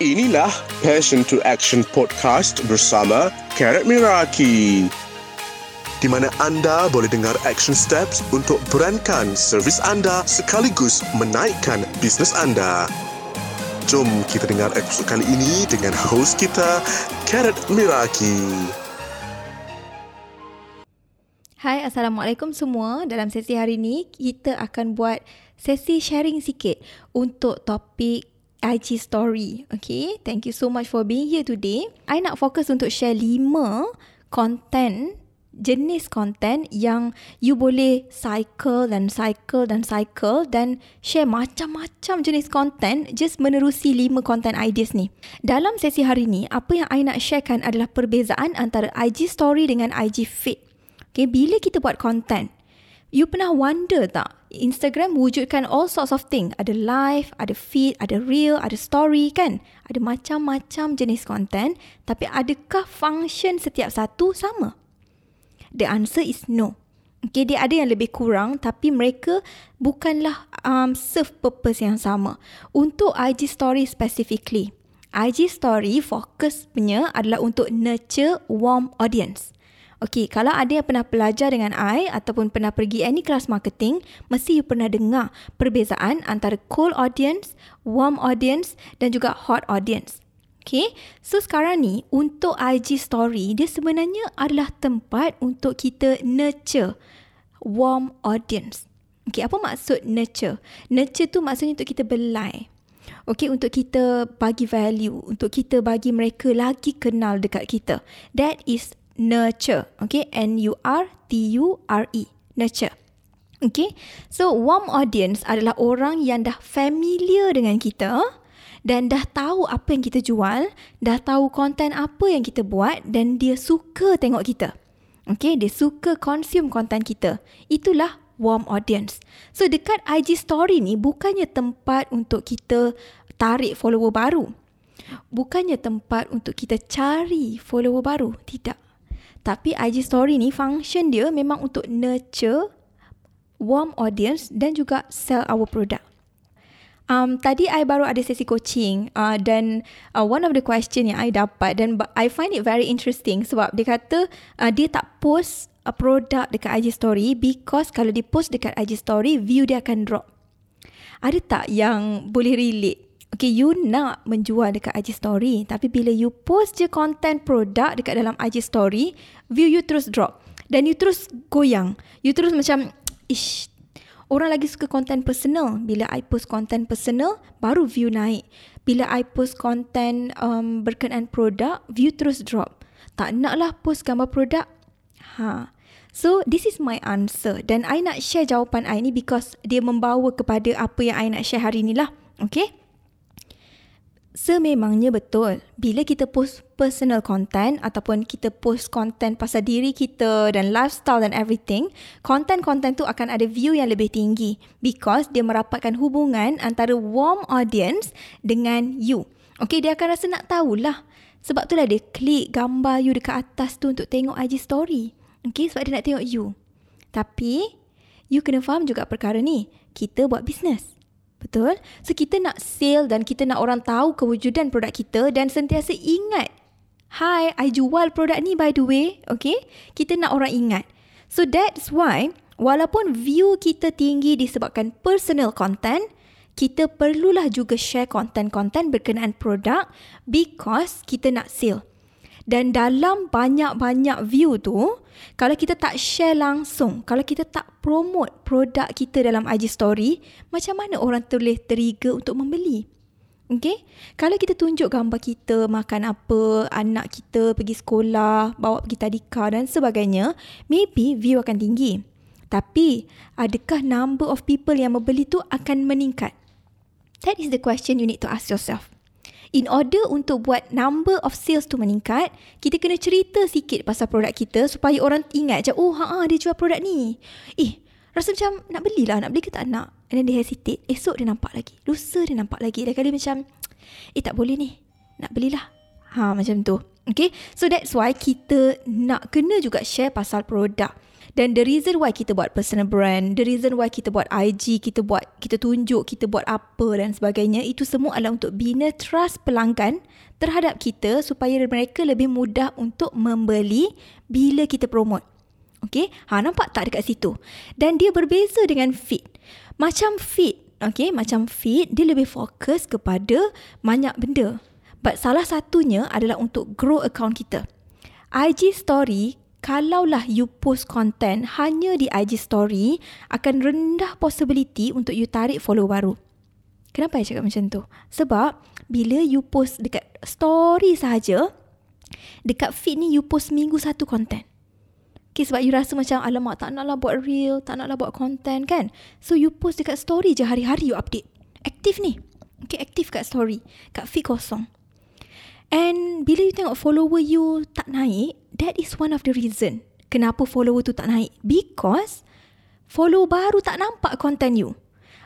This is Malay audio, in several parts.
Inilah Passion to Action Podcast bersama Karat Miraki. Di mana anda boleh dengar action steps untuk berankan servis anda sekaligus menaikkan bisnes anda. Jom kita dengar episod kali ini dengan host kita, Karat Miraki. Hai, Assalamualaikum semua. Dalam sesi hari ini, kita akan buat sesi sharing sikit untuk topik IG story. Okay, thank you so much for being here today. I nak fokus untuk share lima content jenis content yang you boleh cycle dan cycle dan cycle dan share macam-macam jenis content just menerusi lima content ideas ni. Dalam sesi hari ni, apa yang I nak sharekan adalah perbezaan antara IG story dengan IG feed. Okay, bila kita buat content, you pernah wonder tak? Instagram wujudkan all sorts of thing. Ada live, ada feed, ada reel, ada story kan? Ada macam-macam jenis content. Tapi adakah function setiap satu sama? The answer is no. Okay, dia ada yang lebih kurang tapi mereka bukanlah um, serve purpose yang sama. Untuk IG story specifically, IG story fokus punya adalah untuk nurture warm audience. Okey, kalau ada yang pernah belajar dengan I ataupun pernah pergi any kelas marketing, mesti you pernah dengar perbezaan antara cold audience, warm audience dan juga hot audience. Okay, so sekarang ni untuk IG story, dia sebenarnya adalah tempat untuk kita nurture warm audience. Okay, apa maksud nurture? Nurture tu maksudnya untuk kita belai. Okay, untuk kita bagi value, untuk kita bagi mereka lagi kenal dekat kita. That is nurture. Okay, N-U-R-T-U-R-E. Nurture. Okay, so warm audience adalah orang yang dah familiar dengan kita dan dah tahu apa yang kita jual, dah tahu konten apa yang kita buat dan dia suka tengok kita. Okay, dia suka consume konten kita. Itulah warm audience. So dekat IG story ni bukannya tempat untuk kita tarik follower baru. Bukannya tempat untuk kita cari follower baru. Tidak. Tapi IG story ni function dia memang untuk nurture warm audience dan juga sell our product. Um, tadi I baru ada sesi coaching uh, dan uh, one of the question yang I dapat dan I find it very interesting sebab dia kata uh, dia tak post a product dekat IG story because kalau dia post dekat IG story view dia akan drop. Ada tak yang boleh relate? Okay, you nak menjual dekat IG story tapi bila you post je content produk dekat dalam IG story, view you terus drop. Dan you terus goyang. You terus macam, ish, orang lagi suka content personal. Bila I post content personal, baru view naik. Bila I post content um, berkenaan produk, view terus drop. Tak naklah post gambar produk. Ha. So, this is my answer. Dan I nak share jawapan I ni because dia membawa kepada apa yang I nak share hari ni lah. Okay? Sememangnya betul. Bila kita post personal content ataupun kita post content pasal diri kita dan lifestyle dan everything, content-content tu akan ada view yang lebih tinggi because dia merapatkan hubungan antara warm audience dengan you. Okay, dia akan rasa nak tahulah. Sebab itulah dia klik gambar you dekat atas tu untuk tengok IG story. Okay, sebab dia nak tengok you. Tapi, you kena faham juga perkara ni. Kita buat business. Betul? So kita nak sale dan kita nak orang tahu kewujudan produk kita dan sentiasa ingat. Hi, I jual produk ni by the way. Okay? Kita nak orang ingat. So that's why walaupun view kita tinggi disebabkan personal content, kita perlulah juga share konten-konten berkenaan produk because kita nak sale. Dan dalam banyak-banyak view tu, kalau kita tak share langsung, kalau kita tak promote produk kita dalam IG story, macam mana orang boleh trigger untuk membeli? Okay? Kalau kita tunjuk gambar kita makan apa, anak kita pergi sekolah, bawa pergi tadika dan sebagainya, maybe view akan tinggi. Tapi, adakah number of people yang membeli tu akan meningkat? That is the question you need to ask yourself in order untuk buat number of sales tu meningkat, kita kena cerita sikit pasal produk kita supaya orang ingat macam, oh ha, dia jual produk ni. Eh, rasa macam nak belilah, nak beli ke tak nak? And then dia hesitate. Esok dia nampak lagi. Lusa dia nampak lagi. Dia kali macam, eh tak boleh ni. Nak belilah. Ha, macam tu. Okay, so that's why kita nak kena juga share pasal produk. Dan the reason why kita buat personal brand, the reason why kita buat IG, kita buat kita tunjuk kita buat apa dan sebagainya, itu semua adalah untuk bina trust pelanggan terhadap kita supaya mereka lebih mudah untuk membeli bila kita promote. Okay, ha, nampak tak dekat situ? Dan dia berbeza dengan feed. Macam feed, okay, macam feed, dia lebih fokus kepada banyak benda. But salah satunya adalah untuk grow account kita. IG story kalaulah you post content hanya di IG story akan rendah possibility untuk you tarik follow baru. Kenapa saya cakap macam tu? Sebab bila you post dekat story saja, dekat feed ni you post minggu satu content. Okay, sebab you rasa macam alamak tak naklah buat reel, tak naklah buat content kan. So you post dekat story je hari-hari you update. Aktif ni. Okay, aktif kat story. Kat feed kosong. And bila you tengok follower you tak naik, that is one of the reason kenapa follower tu tak naik. Because follow baru tak nampak content you.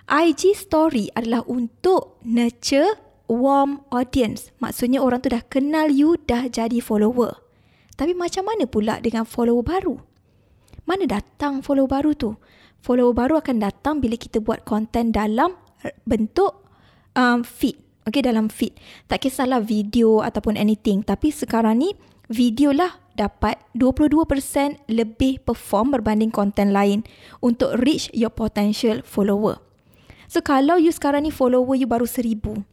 IG story adalah untuk nurture warm audience. Maksudnya orang tu dah kenal you, dah jadi follower. Tapi macam mana pula dengan follower baru? Mana datang follower baru tu? Follower baru akan datang bila kita buat konten dalam bentuk um, feed. Okay, dalam feed. Tak kisahlah video ataupun anything. Tapi sekarang ni, video lah dapat 22% lebih perform berbanding konten lain untuk reach your potential follower. So, kalau you sekarang ni follower you baru seribu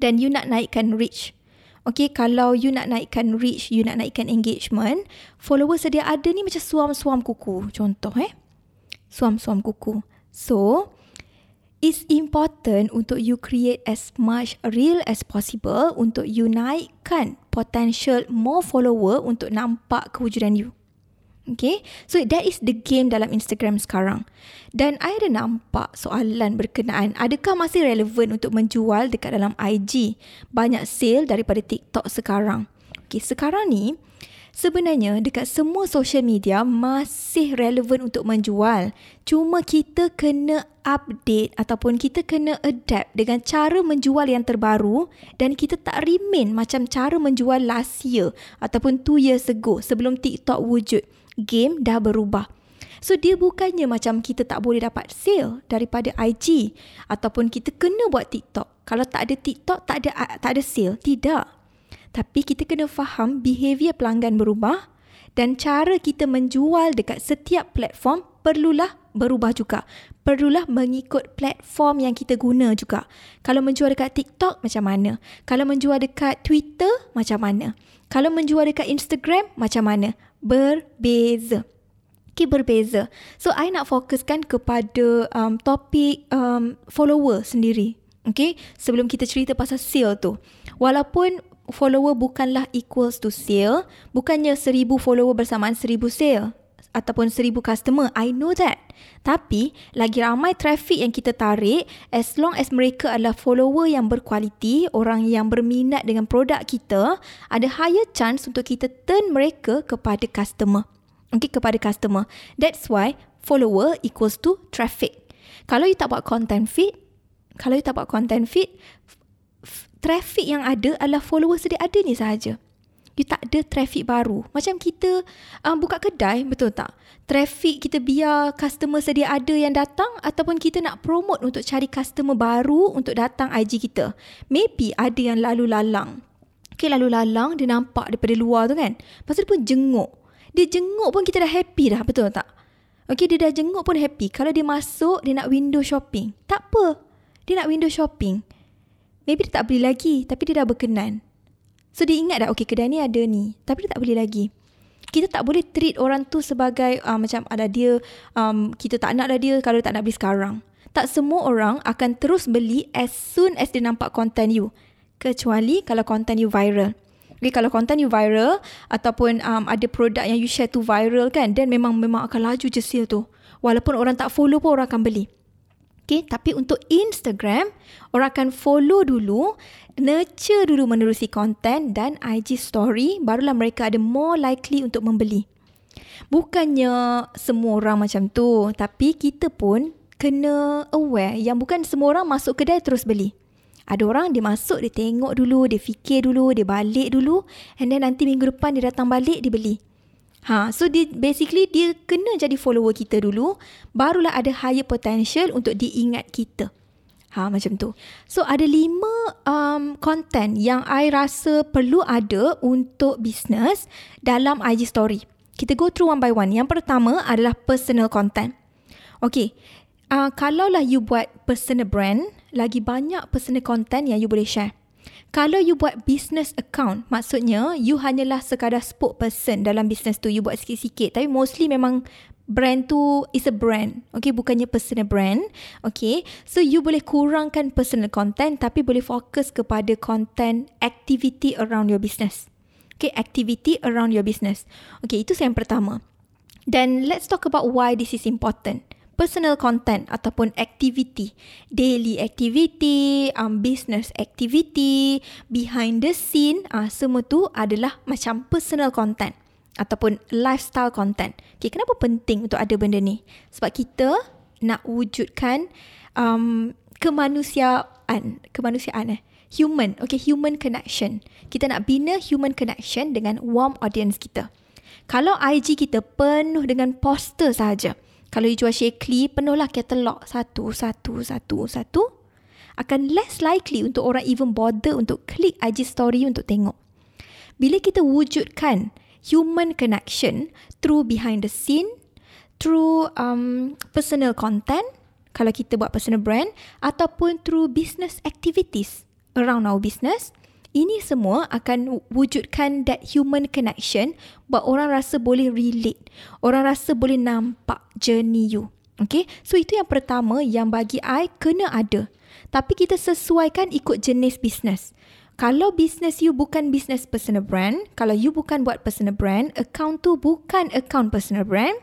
dan you nak naikkan reach, okay, kalau you nak naikkan reach, you nak naikkan engagement, follower sedia ada ni macam suam-suam kuku. Contoh eh. Suam-suam kuku. So, It's important untuk you create as much real as possible untuk you naikkan potential more follower untuk nampak kewujudan you. Okay, so that is the game dalam Instagram sekarang. Dan I ada nampak soalan berkenaan, adakah masih relevan untuk menjual dekat dalam IG? Banyak sale daripada TikTok sekarang. Okay, sekarang ni, Sebenarnya dekat semua social media masih relevan untuk menjual. Cuma kita kena update ataupun kita kena adapt dengan cara menjual yang terbaru dan kita tak remain macam cara menjual last year ataupun two years ago sebelum TikTok wujud. Game dah berubah. So dia bukannya macam kita tak boleh dapat sale daripada IG ataupun kita kena buat TikTok. Kalau tak ada TikTok tak ada tak ada sale. Tidak. Tapi kita kena faham behavior pelanggan berubah dan cara kita menjual dekat setiap platform perlulah berubah juga. Perlulah mengikut platform yang kita guna juga. Kalau menjual dekat TikTok macam mana? Kalau menjual dekat Twitter macam mana? Kalau menjual dekat Instagram macam mana? Berbeza. Okay, berbeza. So, I nak fokuskan kepada um, topik um, follower sendiri. Okay, sebelum kita cerita pasal sale tu. Walaupun follower bukanlah equals to sale. Bukannya seribu follower bersamaan seribu sale ataupun seribu customer. I know that. Tapi lagi ramai traffic yang kita tarik as long as mereka adalah follower yang berkualiti, orang yang berminat dengan produk kita, ada higher chance untuk kita turn mereka kepada customer. Okay, kepada customer. That's why follower equals to traffic. Kalau you tak buat content feed, kalau you tak buat content feed, traffic yang ada adalah followers sedia ada ni sahaja. You tak ada traffic baru. Macam kita um, buka kedai, betul tak? Traffic kita biar customer sedia ada yang datang ataupun kita nak promote untuk cari customer baru untuk datang IG kita. Maybe ada yang lalu lalang. Okay, lalu lalang dia nampak daripada luar tu kan. Pasal dia pun jenguk. Dia jenguk pun kita dah happy dah, betul tak? Okay, dia dah jenguk pun happy. Kalau dia masuk, dia nak window shopping. Tak apa. Dia nak window shopping. Maybe dia tak beli lagi tapi dia dah berkenan. So dia ingat dah okay kedai ni ada ni tapi dia tak beli lagi. Kita tak boleh treat orang tu sebagai uh, macam ada dia um, kita tak nak dah dia kalau dia tak nak beli sekarang. Tak semua orang akan terus beli as soon as dia nampak content you. Kecuali kalau content you viral. Okay, kalau content you viral ataupun um, ada produk yang you share tu viral kan then memang memang akan laju je sale tu. Walaupun orang tak follow pun orang akan beli. Okay, tapi untuk Instagram, orang akan follow dulu, nurture dulu menerusi konten dan IG story, barulah mereka ada more likely untuk membeli. Bukannya semua orang macam tu, tapi kita pun kena aware yang bukan semua orang masuk kedai terus beli. Ada orang dia masuk, dia tengok dulu, dia fikir dulu, dia balik dulu and then nanti minggu depan dia datang balik, dia beli. Ha, so dia basically dia kena jadi follower kita dulu, barulah ada higher potential untuk diingat kita. Ha, macam tu. So ada lima um, content yang I rasa perlu ada untuk business dalam IG story. Kita go through one by one. Yang pertama adalah personal content. Okay. Uh, kalaulah you buat personal brand, lagi banyak personal content yang you boleh share. Kalau you buat business account, maksudnya you hanyalah sekadar spokesperson dalam business tu. You buat sikit-sikit. Tapi mostly memang brand tu is a brand. Okay, bukannya personal brand. Okay, so you boleh kurangkan personal content tapi boleh fokus kepada content activity around your business. Okay, activity around your business. Okay, itu yang pertama. Then let's talk about why this is important personal content ataupun activity, daily activity, um, business activity, behind the scene, uh, semua tu adalah macam personal content ataupun lifestyle content. Okay, kenapa penting untuk ada benda ni? Sebab kita nak wujudkan um, kemanusiaan, kemanusiaan eh, human, okay, human connection. Kita nak bina human connection dengan warm audience kita. Kalau IG kita penuh dengan poster saja, kalau you jual Shakely, penuhlah katalog satu, satu, satu, satu. Akan less likely untuk orang even bother untuk klik IG story untuk tengok. Bila kita wujudkan human connection through behind the scene, through um, personal content, kalau kita buat personal brand, ataupun through business activities around our business, ini semua akan wujudkan that human connection buat orang rasa boleh relate. Orang rasa boleh nampak journey you. Okay, so itu yang pertama yang bagi I kena ada. Tapi kita sesuaikan ikut jenis bisnes. Kalau bisnes you bukan bisnes personal brand, kalau you bukan buat personal brand, account tu bukan account personal brand,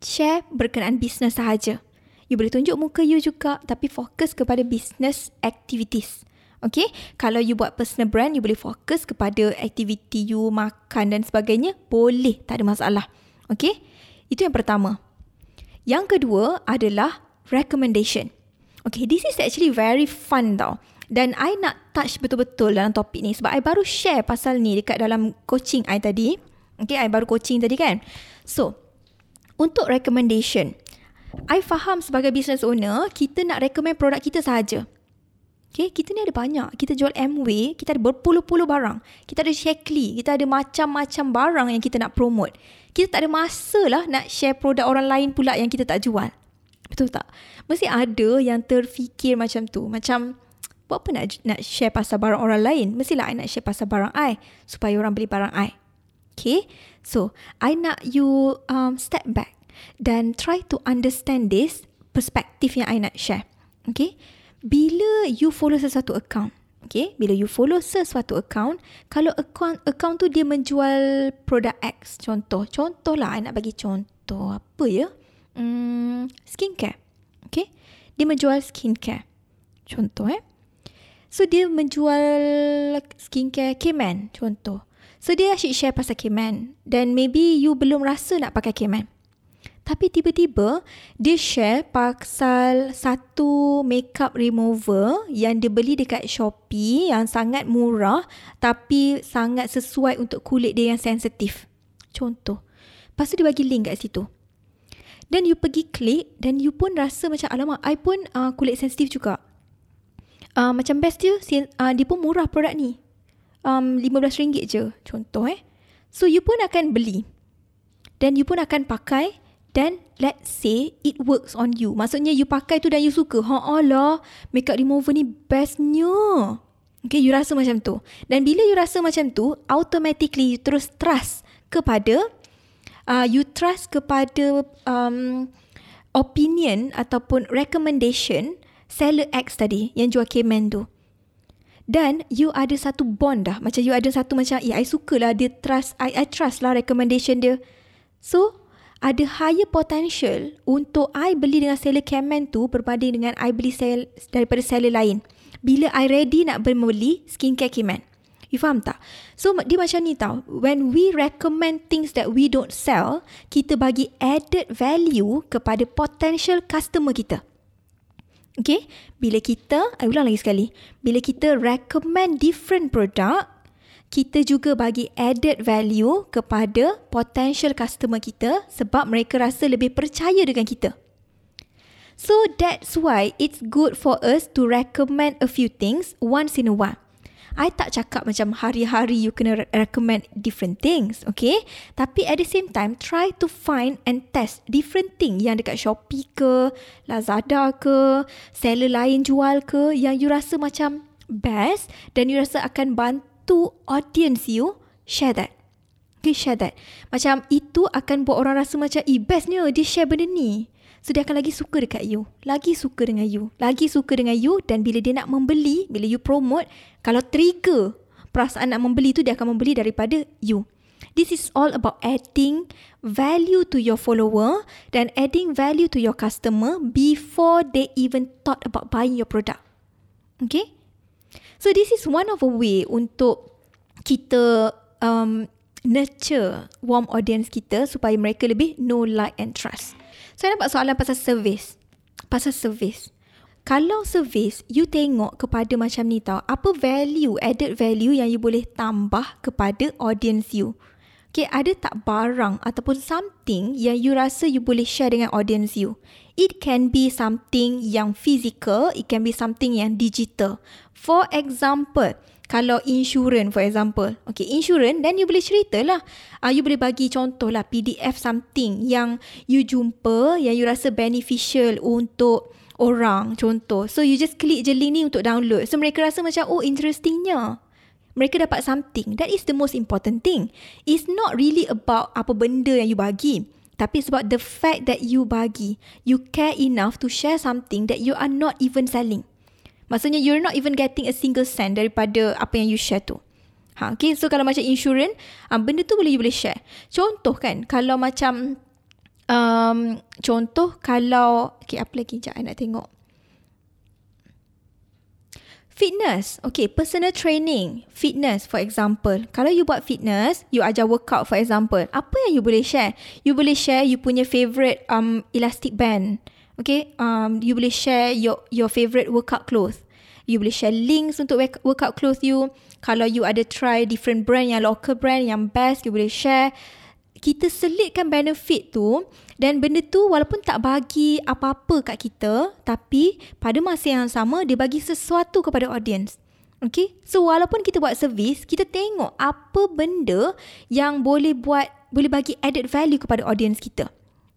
share berkenaan bisnes sahaja. You boleh tunjuk muka you juga tapi fokus kepada business activities. Okay, kalau you buat personal brand, you boleh fokus kepada aktiviti you, makan dan sebagainya. Boleh, tak ada masalah. Okay, itu yang pertama. Yang kedua adalah recommendation. Okay, this is actually very fun tau. Dan I nak touch betul-betul dalam topik ni sebab I baru share pasal ni dekat dalam coaching I tadi. Okay, I baru coaching tadi kan. So, untuk recommendation, I faham sebagai business owner, kita nak recommend produk kita sahaja. Okay, kita ni ada banyak. Kita jual MW, kita ada berpuluh-puluh barang. Kita ada Shackley, kita ada macam-macam barang yang kita nak promote. Kita tak ada masa lah nak share produk orang lain pula yang kita tak jual. Betul tak? Mesti ada yang terfikir macam tu. Macam, buat apa nak, nak share pasal barang orang lain? Mestilah I nak share pasal barang I supaya orang beli barang I. Okay, so I nak you um, step back dan try to understand this perspektif yang I nak share. Okay, bila you follow sesuatu account, okay, bila you follow sesuatu account, kalau account account tu dia menjual produk X, contoh, contoh lah, I nak bagi contoh apa ya? Hmm, skincare, okay, dia menjual skincare, contoh eh. So dia menjual skincare K-Man, contoh. So dia asyik share pasal K-Man. Dan maybe you belum rasa nak pakai K-Man. Tapi tiba-tiba dia share pasal satu makeup remover yang dia beli dekat Shopee yang sangat murah tapi sangat sesuai untuk kulit dia yang sensitif. Contoh. Lepas tu dia bagi link kat situ. Dan you pergi klik dan you pun rasa macam alamak I pun uh, kulit sensitif juga. Uh, macam best dia, uh, dia pun murah produk ni. Um, RM15 je contoh eh. So you pun akan beli. Dan you pun akan pakai dan let's say it works on you. Maksudnya you pakai tu dan you suka. Ha Allah, makeup remover ni bestnya. Okay, you rasa macam tu. Dan bila you rasa macam tu, automatically you terus trust kepada, uh, you trust kepada um, opinion ataupun recommendation seller X tadi yang jual K-Man tu. Dan you ada satu bond dah. Macam you ada satu macam, ya, I suka lah dia trust, I, I trust lah recommendation dia. So, ada higher potential untuk I beli dengan seller Cameman tu berbanding dengan I beli sell, daripada seller lain. Bila I ready nak membeli skincare Cameman. You faham tak? So dia macam ni tau. When we recommend things that we don't sell, kita bagi added value kepada potential customer kita. Okay? Bila kita, I ulang lagi sekali. Bila kita recommend different product, kita juga bagi added value kepada potential customer kita sebab mereka rasa lebih percaya dengan kita. So that's why it's good for us to recommend a few things once in a while. I tak cakap macam hari-hari you kena recommend different things, okay? Tapi at the same time, try to find and test different thing yang dekat Shopee ke, Lazada ke, seller lain jual ke, yang you rasa macam best dan you rasa akan bantu audience you, share that. Okay, share that. Macam itu akan buat orang rasa macam, eh bestnya dia share benda ni. So dia akan lagi suka dekat you. Lagi suka dengan you. Lagi suka dengan you dan bila dia nak membeli, bila you promote, kalau trigger perasaan nak membeli tu dia akan membeli daripada you. This is all about adding value to your follower dan adding value to your customer before they even thought about buying your product. Okay? So this is one of a way untuk kita um, nurture warm audience kita supaya mereka lebih know, like and trust. Saya dapat soalan pasal service. Pasal service. Kalau service, you tengok kepada macam ni tau. Apa value, added value yang you boleh tambah kepada audience you. Okay, ada tak barang ataupun something yang you rasa you boleh share dengan audience you? It can be something yang physical, it can be something yang digital. For example, kalau insurance for example. Okay, insurance then you boleh cerita lah. Uh, you boleh bagi contoh lah PDF something yang you jumpa yang you rasa beneficial untuk orang contoh. So you just click je link ni untuk download. So mereka rasa macam oh interestingnya. Mereka dapat something. That is the most important thing. It's not really about apa benda yang you bagi. Tapi sebab the fact that you bagi. You care enough to share something that you are not even selling. Maksudnya you're not even getting a single cent daripada apa yang you share tu. Ha, okay, so kalau macam insurance, uh, benda tu boleh you boleh share. Contoh kan, kalau macam, um, contoh kalau, okay apa lagi, sekejap nak tengok. Fitness, okay, personal training, fitness for example. Kalau you buat fitness, you ajar workout for example. Apa yang you boleh share? You boleh share you punya favourite um, elastic band. Okay, um, you boleh share your your favorite workout clothes. You boleh share links untuk workout clothes you. Kalau you ada try different brand yang local brand yang best, you boleh share. Kita selitkan benefit tu dan benda tu walaupun tak bagi apa-apa kat kita, tapi pada masa yang sama dia bagi sesuatu kepada audience. Okay, so walaupun kita buat servis, kita tengok apa benda yang boleh buat, boleh bagi added value kepada audience kita.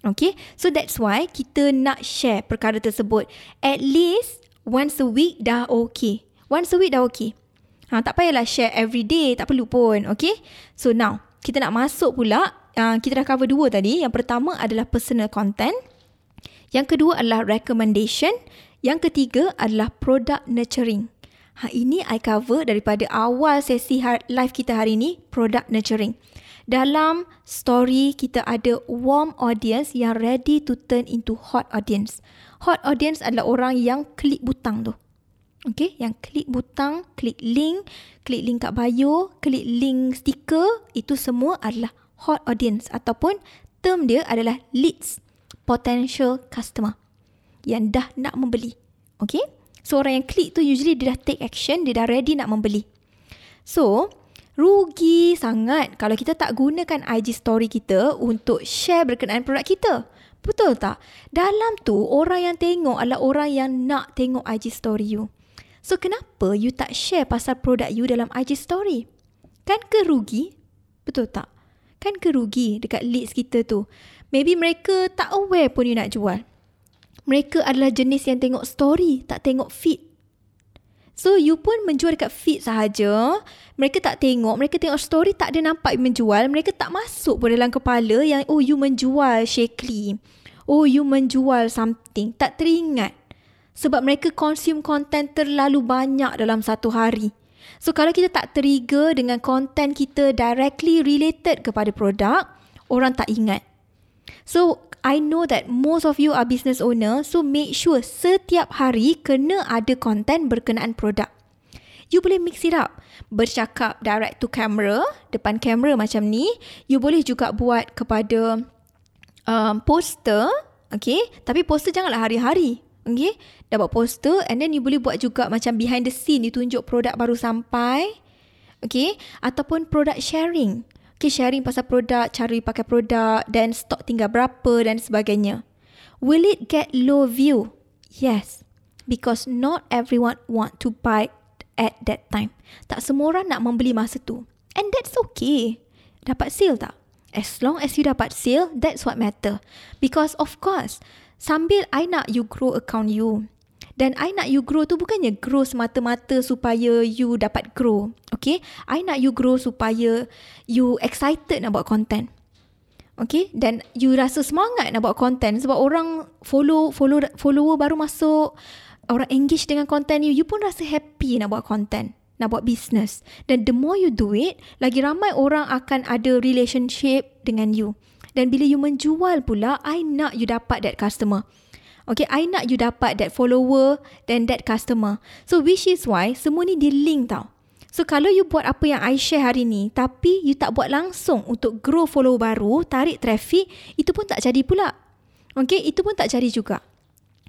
Okay, so that's why kita nak share perkara tersebut. At least once a week dah okay. Once a week dah okay. Ha, tak payahlah share every day, tak perlu pun. Okay, so now kita nak masuk pula. Uh, kita dah cover dua tadi. Yang pertama adalah personal content. Yang kedua adalah recommendation. Yang ketiga adalah product nurturing. Ha, ini I cover daripada awal sesi live kita hari ini, product nurturing. Dalam story kita ada warm audience yang ready to turn into hot audience. Hot audience adalah orang yang klik butang tu. Okay, yang klik butang, klik link, klik link kat bio, klik link stiker, itu semua adalah hot audience ataupun term dia adalah leads, potential customer yang dah nak membeli. Okay, so orang yang klik tu usually dia dah take action, dia dah ready nak membeli. So, Rugi sangat kalau kita tak gunakan IG story kita untuk share berkenaan produk kita. Betul tak? Dalam tu, orang yang tengok adalah orang yang nak tengok IG story you. So, kenapa you tak share pasal produk you dalam IG story? Kan ke rugi? Betul tak? Kan ke rugi dekat leads kita tu? Maybe mereka tak aware pun you nak jual. Mereka adalah jenis yang tengok story, tak tengok feed. So you pun menjual dekat feed sahaja. Mereka tak tengok, mereka tengok story tak ada nampak you menjual. Mereka tak masuk pun dalam kepala yang oh you menjual Shakely. Oh you menjual something. Tak teringat. Sebab mereka consume content terlalu banyak dalam satu hari. So kalau kita tak trigger dengan content kita directly related kepada produk, orang tak ingat. So I know that most of you are business owner, so make sure setiap hari kena ada konten berkenaan produk. You boleh mix it up. Bercakap direct to camera, depan kamera macam ni. You boleh juga buat kepada um, poster, okay? Tapi poster janganlah hari-hari, okay? Dah buat poster and then you boleh buat juga macam behind the scene, you tunjuk produk baru sampai. Okay. Ataupun product sharing. Okay, sharing pasal produk, cara pakai produk dan stok tinggal berapa dan sebagainya. Will it get low view? Yes. Because not everyone want to buy at that time. Tak semua orang nak membeli masa tu. And that's okay. Dapat sale tak? As long as you dapat sale, that's what matter. Because of course, sambil I nak you grow account you, dan I nak you grow tu bukannya grow semata-mata supaya you dapat grow. Okay? I nak you grow supaya you excited nak buat content. Okay? Dan you rasa semangat nak buat content sebab orang follow follow follower baru masuk, orang engage dengan content you, you pun rasa happy nak buat content nak buat business. Dan the more you do it, lagi ramai orang akan ada relationship dengan you. Dan bila you menjual pula, I nak you dapat that customer. Okay, I nak you dapat that follower dan that customer. So which is why semua ni di link tau. So kalau you buat apa yang I share hari ni tapi you tak buat langsung untuk grow follower baru, tarik traffic, itu pun tak jadi pula. Okay, itu pun tak jadi juga.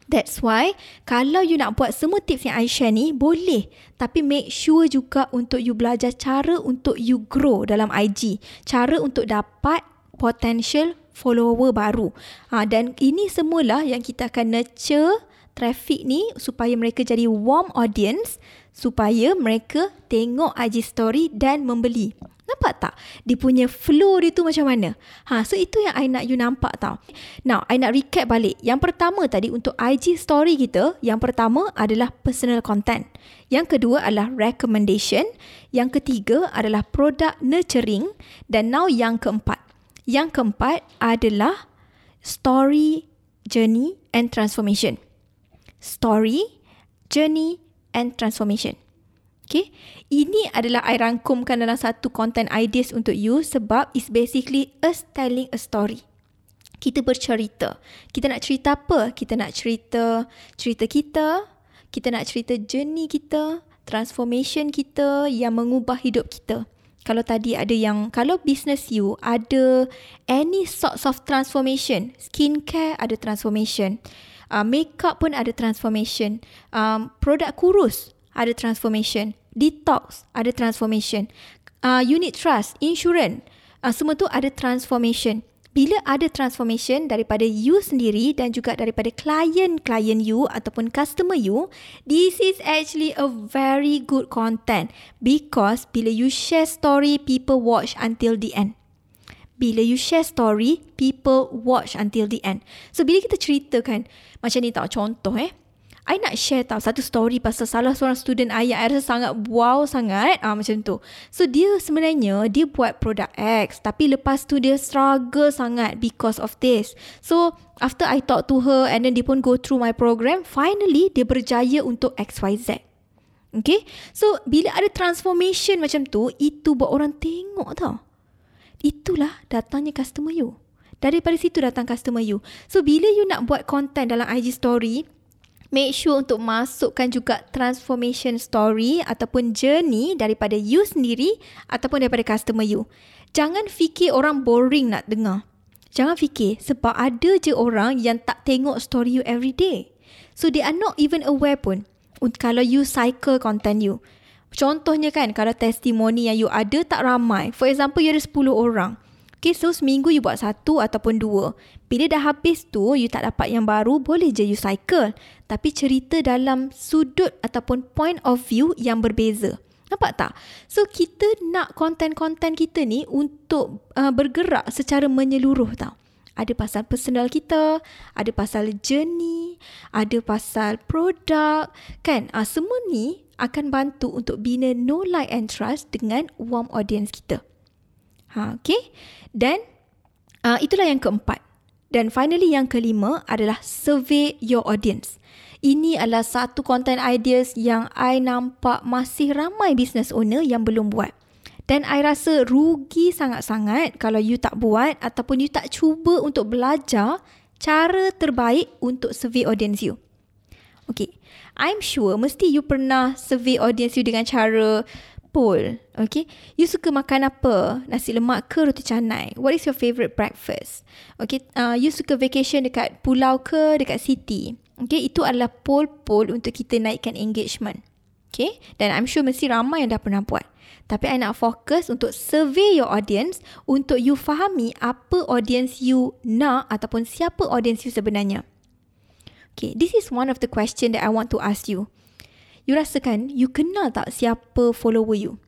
That's why kalau you nak buat semua tips yang I share ni boleh tapi make sure juga untuk you belajar cara untuk you grow dalam IG. Cara untuk dapat potential follower baru. Ha, dan ini semula yang kita akan nurture traffic ni supaya mereka jadi warm audience supaya mereka tengok IG story dan membeli. Nampak tak? Dia punya flow dia tu macam mana? Ha, so itu yang I nak you nampak tau. Now, I nak recap balik. Yang pertama tadi untuk IG story kita, yang pertama adalah personal content. Yang kedua adalah recommendation. Yang ketiga adalah product nurturing. Dan now yang keempat. Yang keempat adalah story, journey and transformation. Story, journey and transformation. Okay. Ini adalah I rangkumkan dalam satu content ideas untuk you sebab it's basically us telling a story. Kita bercerita. Kita nak cerita apa? Kita nak cerita cerita kita. Kita nak cerita journey kita. Transformation kita yang mengubah hidup kita kalau tadi ada yang kalau business you ada any sorts of transformation skincare ada transformation uh, makeup pun ada transformation um, produk kurus ada transformation detox ada transformation uh, unit trust insurance uh, semua tu ada transformation bila ada transformation daripada you sendiri dan juga daripada klien-klien you ataupun customer you, this is actually a very good content because bila you share story, people watch until the end. Bila you share story, people watch until the end. So bila kita ceritakan macam ni tau contoh eh. I nak share tau satu story pasal salah seorang student I yang I rasa sangat wow sangat ah macam tu. So dia sebenarnya dia buat produk X tapi lepas tu dia struggle sangat because of this. So after I talk to her and then dia pun go through my program, finally dia berjaya untuk XYZ. Okay? So bila ada transformation macam tu, itu buat orang tengok tau. Itulah datangnya customer you. Daripada situ datang customer you. So bila you nak buat content dalam IG story, make sure untuk masukkan juga transformation story ataupun journey daripada you sendiri ataupun daripada customer you. Jangan fikir orang boring nak dengar. Jangan fikir sebab ada je orang yang tak tengok story you every day. So they are not even aware pun kalau you cycle content you. Contohnya kan kalau testimoni yang you ada tak ramai. For example you ada 10 orang. Okay, so seminggu you buat satu ataupun dua. Bila dah habis tu, you tak dapat yang baru, boleh je you cycle. Tapi cerita dalam sudut ataupun point of view yang berbeza. Nampak tak? So, kita nak konten-konten kita ni untuk uh, bergerak secara menyeluruh tau. Ada pasal personal kita, ada pasal journey, ada pasal produk. Kan? Uh, semua ni akan bantu untuk bina no like and trust dengan warm audience kita. Ha, okay? Dan uh, itulah yang keempat. Dan finally yang kelima adalah survey your audience. Ini adalah satu content ideas yang I nampak masih ramai business owner yang belum buat. Dan I rasa rugi sangat-sangat kalau you tak buat ataupun you tak cuba untuk belajar cara terbaik untuk survey audience you. Okay, I'm sure mesti you pernah survey audience you dengan cara poll. Okay. You suka makan apa? Nasi lemak ke roti canai? What is your favourite breakfast? Okay. Uh, you suka vacation dekat pulau ke dekat city? Okay. Itu adalah poll-poll untuk kita naikkan engagement. Okay. Dan I'm sure mesti ramai yang dah pernah buat. Tapi I nak fokus untuk survey your audience untuk you fahami apa audience you nak ataupun siapa audience you sebenarnya. Okay, this is one of the question that I want to ask you. You rasakan you kenal tak siapa follower you?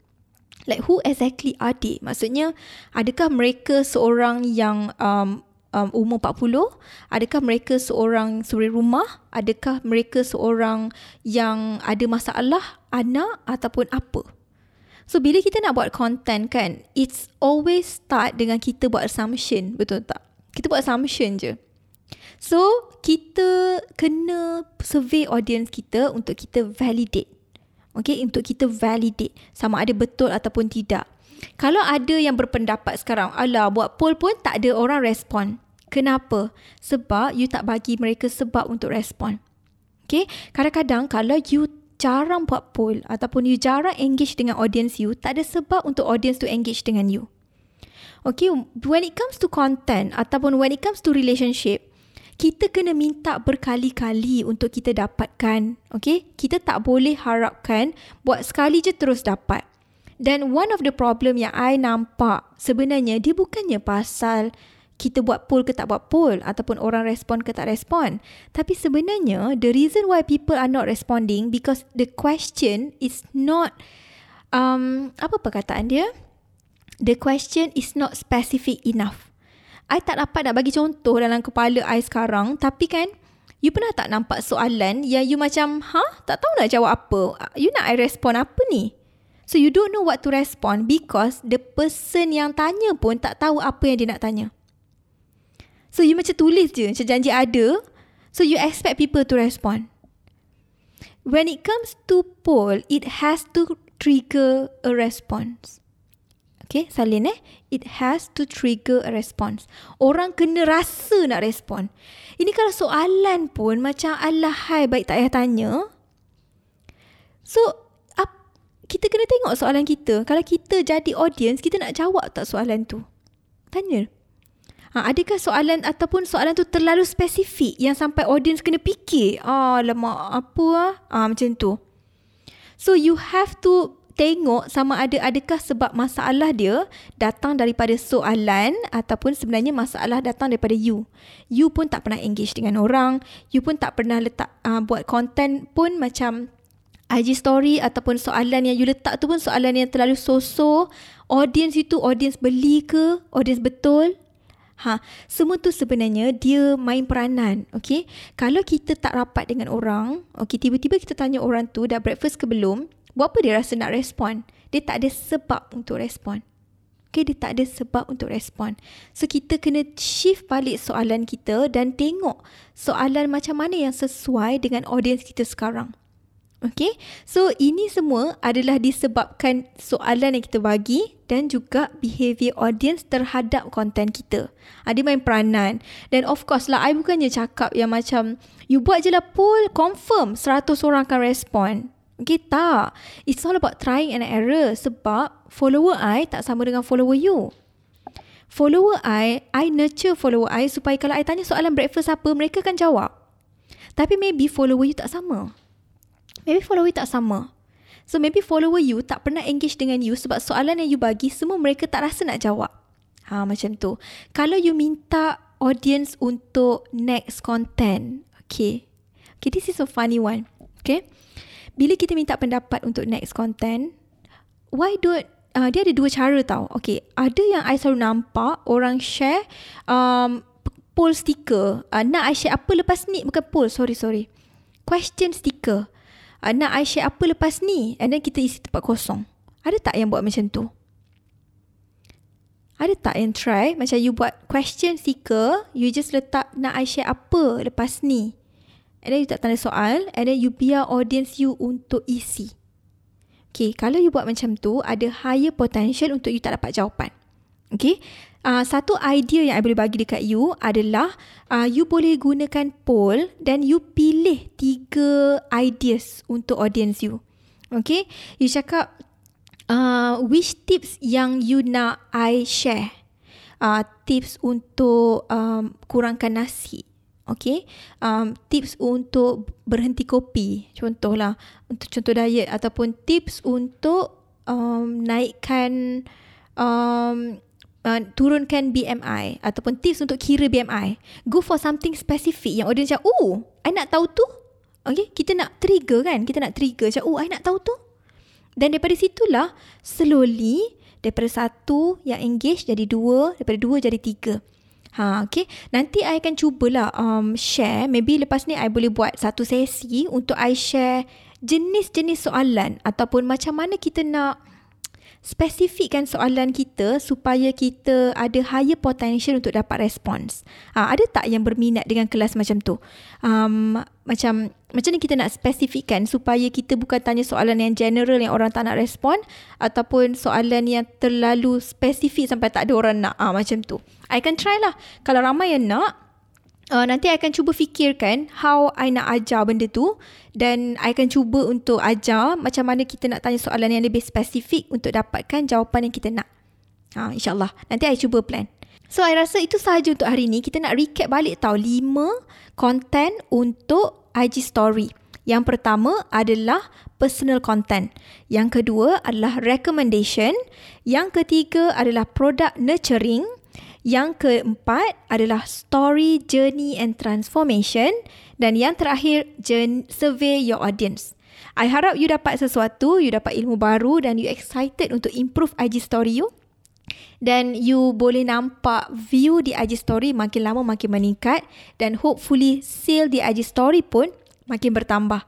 Like who exactly are they? Maksudnya, adakah mereka seorang yang um, um, umur 40? Adakah mereka seorang suri rumah? Adakah mereka seorang yang ada masalah anak ataupun apa? So bila kita nak buat content kan, it's always start dengan kita buat assumption, betul tak? Kita buat assumption je. So kita kena survey audience kita untuk kita validate. Okay, untuk kita validate sama ada betul ataupun tidak. Kalau ada yang berpendapat sekarang, ala buat poll pun tak ada orang respon. Kenapa? Sebab you tak bagi mereka sebab untuk respon. Okay, kadang-kadang kalau you jarang buat poll ataupun you jarang engage dengan audience you, tak ada sebab untuk audience to engage dengan you. Okay, when it comes to content ataupun when it comes to relationship, kita kena minta berkali-kali untuk kita dapatkan. Okay, kita tak boleh harapkan buat sekali je terus dapat. Dan one of the problem yang I nampak sebenarnya dia bukannya pasal kita buat poll ke tak buat poll ataupun orang respon ke tak respon. Tapi sebenarnya the reason why people are not responding because the question is not um apa perkataan dia? The question is not specific enough. I tak dapat nak bagi contoh dalam kepala I sekarang tapi kan you pernah tak nampak soalan yang you macam ha tak tahu nak jawab apa. You nak I respon apa ni? So you don't know what to respond because the person yang tanya pun tak tahu apa yang dia nak tanya. So you macam tulis je Macam janji ada So you expect people to respond When it comes to poll It has to trigger a response Okay, salin eh. It has to trigger a response. Orang kena rasa nak respon. Ini kalau soalan pun macam Allah hai baik tak payah tanya. So, up, kita kena tengok soalan kita. Kalau kita jadi audience, kita nak jawab tak soalan tu? Tanya. Ha, adakah soalan ataupun soalan tu terlalu spesifik yang sampai audience kena fikir? Ah, lemak apa ah? Ah, macam tu. So you have to tengok sama ada adakah sebab masalah dia datang daripada soalan ataupun sebenarnya masalah datang daripada you. You pun tak pernah engage dengan orang, you pun tak pernah letak uh, buat content pun macam IG story ataupun soalan yang you letak tu pun soalan yang terlalu so-so. Audience itu audience beli ke? Audience betul? Ha, semua tu sebenarnya dia main peranan, okay? Kalau kita tak rapat dengan orang, okay, tiba-tiba kita tanya orang tu dah breakfast ke belum, buat apa dia rasa nak respon? Dia tak ada sebab untuk respon. Okay, dia tak ada sebab untuk respon. So, kita kena shift balik soalan kita dan tengok soalan macam mana yang sesuai dengan audience kita sekarang. Okay, so ini semua adalah disebabkan soalan yang kita bagi dan juga behavior audience terhadap konten kita. Ada main peranan. Dan of course lah, I bukannya cakap yang macam, you buat je lah poll, confirm 100 orang akan respon. Okay, tak. It's all about trying and error sebab follower I tak sama dengan follower you. Follower I, I nurture follower I supaya kalau I tanya soalan breakfast apa, mereka akan jawab. Tapi maybe follower you tak sama. Maybe follower you tak sama. So maybe follower you tak pernah engage dengan you sebab soalan yang you bagi semua mereka tak rasa nak jawab. Ha macam tu. Kalau you minta audience untuk next content. Okay. Okay this is a funny one. Okay. Bila kita minta pendapat untuk next content. Why don't uh, dia ada dua cara tau. Okay. Ada yang I selalu nampak orang share um, poll sticker. Uh, nak I share apa lepas ni? Bukan poll. Sorry sorry. Question sticker uh, nak I share apa lepas ni and then kita isi tempat kosong. Ada tak yang buat macam tu? Ada tak yang try macam you buat question sticker, you just letak nak I share apa lepas ni. And then you tak tanda soal and then you biar audience you untuk isi. Okay, kalau you buat macam tu, ada higher potential untuk you tak dapat jawapan. Okay, uh, satu idea yang I boleh bagi dekat you adalah uh, you boleh gunakan poll dan you pilih tiga ideas untuk audience you. Okay, you cakap uh, which tips yang you nak I share. Uh, tips untuk um, kurangkan nasi. Okay. Um, tips untuk berhenti kopi. Contohlah. Untuk contoh diet. Ataupun tips untuk um, naikkan... Um, uh, turunkan BMI. Ataupun tips untuk kira BMI. Go for something specific. Yang audience cakap, oh, I nak tahu tu. Okay. Kita nak trigger kan. Kita nak trigger. Cakap, oh, I nak tahu tu. Dan daripada situlah, slowly, daripada satu yang engage jadi dua. Daripada dua jadi tiga. Ha, okay. Nanti I akan cubalah um, share. Maybe lepas ni I boleh buat satu sesi untuk I share jenis-jenis soalan ataupun macam mana kita nak spesifikkan soalan kita supaya kita ada higher potential untuk dapat respons. Ha, ada tak yang berminat dengan kelas macam tu? Um, macam macam ni kita nak spesifikkan supaya kita bukan tanya soalan yang general yang orang tak nak respon ataupun soalan yang terlalu spesifik sampai tak ada orang nak. Ah ha, macam tu. I can try lah. Kalau ramai yang nak, Uh, nanti I akan cuba fikirkan how I nak ajar benda tu dan I akan cuba untuk ajar macam mana kita nak tanya soalan yang lebih spesifik untuk dapatkan jawapan yang kita nak. Ha, InsyaAllah. Nanti I cuba plan. So, I rasa itu sahaja untuk hari ni. Kita nak recap balik tau lima content untuk IG story. Yang pertama adalah personal content. Yang kedua adalah recommendation. Yang ketiga adalah product nurturing. Yang keempat adalah story, journey and transformation. Dan yang terakhir, survey your audience. I harap you dapat sesuatu, you dapat ilmu baru dan you excited untuk improve IG story you. Dan you boleh nampak view di IG story makin lama makin meningkat. Dan hopefully sale di IG story pun makin bertambah.